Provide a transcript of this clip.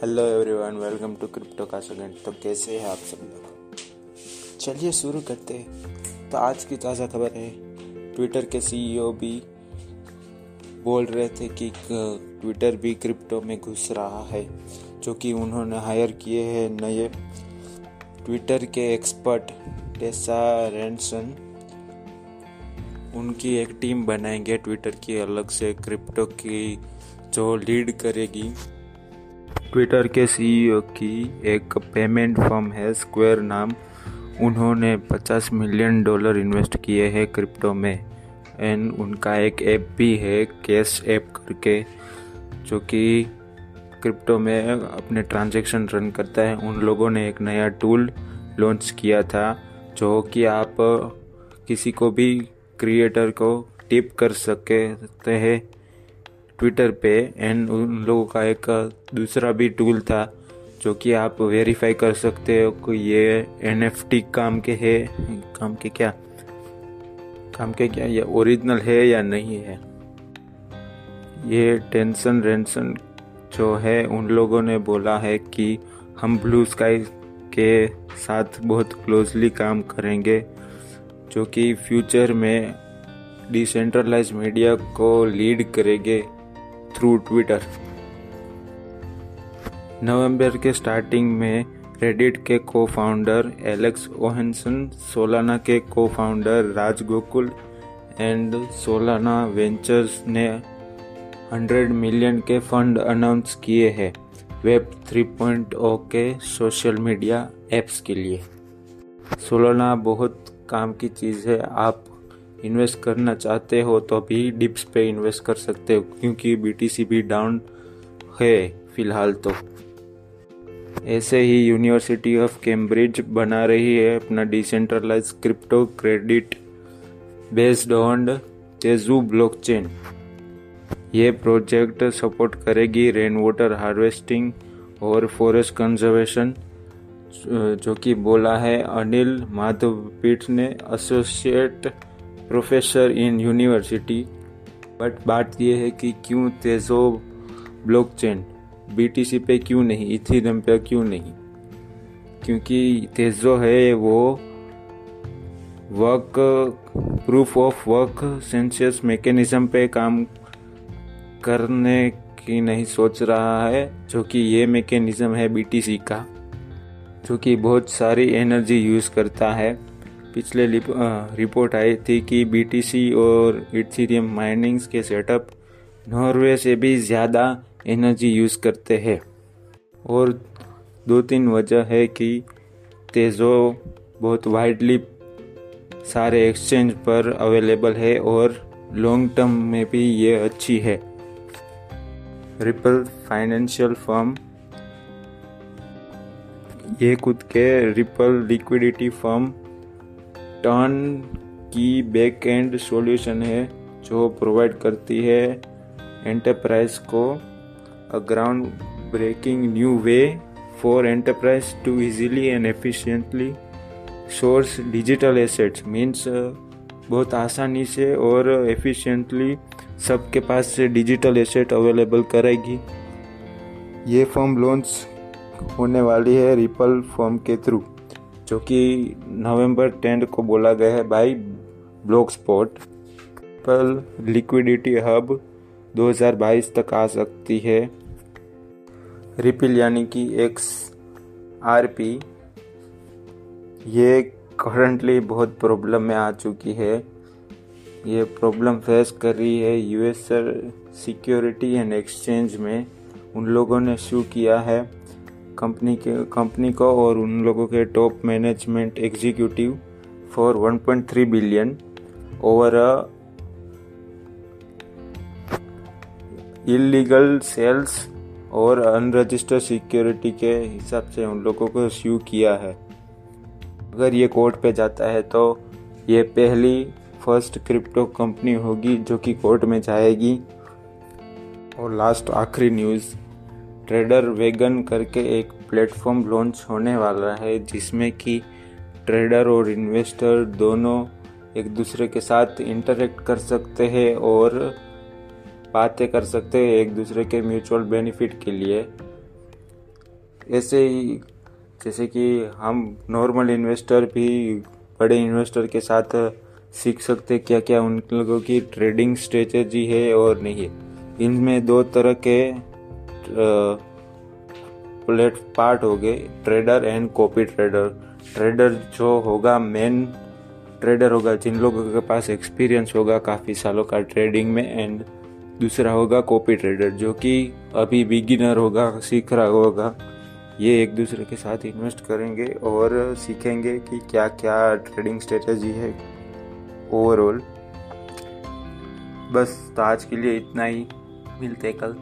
Hello everyone welcome to crypto का second तो कैसे हैं आप सब लोग? चलिए शुरू करते हैं। तो आज की ताज़ा खबर है ट्विटर के सीईओ भी बोल रहे थे कि ट्विटर भी क्रिप्टो में घुस रहा है, जो कि उन्होंने हायर किए हैं नए ट्विटर के एक्सपर्ट टेसा रेंसन उनकी एक टीम बनाएँगे ट्विटर की, अलग से क्रिप्टो की जो लीड करेगी। ट्विटर के सीईओ की एक पेमेंट फर्म है, स्क्वायर नाम। उन्होंने 50 मिलियन डॉलर इन्वेस्ट किए हैं क्रिप्टो में। एंड उनका एक ऐप भी है, कैश ऐप करके, जो कि क्रिप्टो में अपने ट्रांजैक्शन रन करता है। उन लोगों ने एक नया टूल लॉन्च किया था, जो कि आप किसी को भी क्रिएटर को टिप कर सकते हैं। ट्विटर पे एंड उन लोगों का एक दूसरा भी टूल था, जो कि आप वेरीफाई कर सकते हो कि ये एनएफटी काम के है, काम के क्या? काम के क्या? ये ओरिजिनल है या नहीं है? ये टेंशन रेंसन जो है, उन लोगों ने बोला है कि हम ब्लू स्काई के साथ बहुत क्लोजली काम करेंगे, जो कि फ्यूचर में डिसेंट्रलाइज मीडिया को लीड करेंगे। थ्रू ट्विटर नवंबर के स्टार्टिंग में रेडिट के को फाउंडर एलेक्स ओहेंसन सोलाना के को founder Raj Gokul and Solana Ventures ने 100 मिलियन के फंड अनाउंस किए हैं वेब 3.0 के सोशल मीडिया एप्स के लिए। सोलाना बहुत काम की चीज़ है, आप इन्वेस्ट करना चाहते हो तो अभी डिप्स पे इन्वेस्ट कर सकते हो, क्योंकि बीटीसी भी डाउन है फ़िलहाल तो। ऐसे ही यूनिवर्सिटी ऑफ़ कैम्ब्रिज बना रही है अपना decentralise crypto credit based on Tezos blockchain ये प्रोजेक्ट सपोर्ट करेगी रेन वाटर हार्वेस्टिंग और फॉरेस्ट कंजर्वेशन जो कि बोला है अनिल माधवपीठ ने associate professor in university, but बात यह है कि क्यों तेजो ब्लॉकचेन? बीटीसी पे क्यों नहीं? इथीरियम पे क्यों नहीं? क्योंकि तेजो है वो work proof of work consensus mechanism पे काम करने की नहीं सोच रहा है, जो कि ये मैकेनिज्म है बीटीसी का, जो कि बहुत सारी एनर्जी यूज़ करता है। पिछले रिपोर्ट आई थी कि बीटीसी और इथीरियम माइनिंग्स के सेटअप नॉर्वे से भी ज़्यादा एनर्जी यूज़ करते हैं। और दो तीन वजह है कि तेज़ो बहुत वाइडली सारे एक्सचेंज पर अवेलेबल है और लॉन्ग टर्म में भी ये अच्छी है। रिपल फाइनेंशियल फर्म ये खुद के रिपल लिक्विडिटी फर्म टर्न की बैक एंड सॉल्यूशन है, जो प्रोवाइड करती है एंटरप्राइज को a ground breaking new way for enterprise to easily and efficiently source digital assets means बहुत आसानी से और एफिशिएंटली सबके पास से डिजिटल एसेट अवेलेबल करेगी ये फॉर्म लॉन्च होने वाली है रिपल फॉर्म के थ्रू जो कि नवंबर टेंथ को बोला गया है बाई ब्लॉक स्पॉट पर लिक्विडिटी हब 2022 तक आ सकती है। रिपिल यानी कि एक्स आर पी, ये करंटली बहुत प्रॉब्लम में आ चुकी है। ये प्रॉब्लम फेस कर रही है यूएस सिक्योरिटी एंड एक्सचेंज में। उन लोगों ने शू किया है। कंपनी के, कंपनी को और उन लोगों के top management executive for 1.3 billion over a illegal sales और अनरजिस्टर्ड सिक्योरिटी के हिसाब से उन लोगों को स्यू किया है। अगर ये कोर्ट पे जाता है तो ये पहली फ़र्स्ट क्रिप्टो कंपनी होगी जो कि कोर्ट में जाएगी। और लास्ट आखिरी न्यूज़ ट्रेडर वेगन करके एक प्लेटफॉर्म लॉन्च होने वाला है, जिसमें कि ट्रेडर और इन्वेस्टर दोनों एक दूसरे के साथ इंटरेक्ट कर सकते हैं और बातें कर सकते हैं एक दूसरे के म्यूचुअल बेनिफिट के लिए। ऐसे ही, जैसे कि हम नॉर्मल इन्वेस्टर भी बड़े इन्वेस्टर के साथ सीख सकते क्या क्या उन लोगों की ट्रेडिंग स्ट्रेटेजी है और नहीं। है इनमें दो तरह के प्लेट पार्ट हो गए trader and copy trader trader जो होगा मेन ट्रेडर होगा, जिन लोगों के पास एक्सपीरियंस होगा काफ़ी सालों का ट्रेडिंग में एंड दूसरा होगा कॉपी ट्रेडर जो कि अभी बिगिनर होगा, सीख रहा होगा। ये एक दूसरे के साथ इन्वेस्ट करेंगे और सीखेंगे कि क्या क्या ट्रेडिंग स्ट्रेटजी है ओवरऑल बस तो आज के लिए इतना ही। मिलते कल।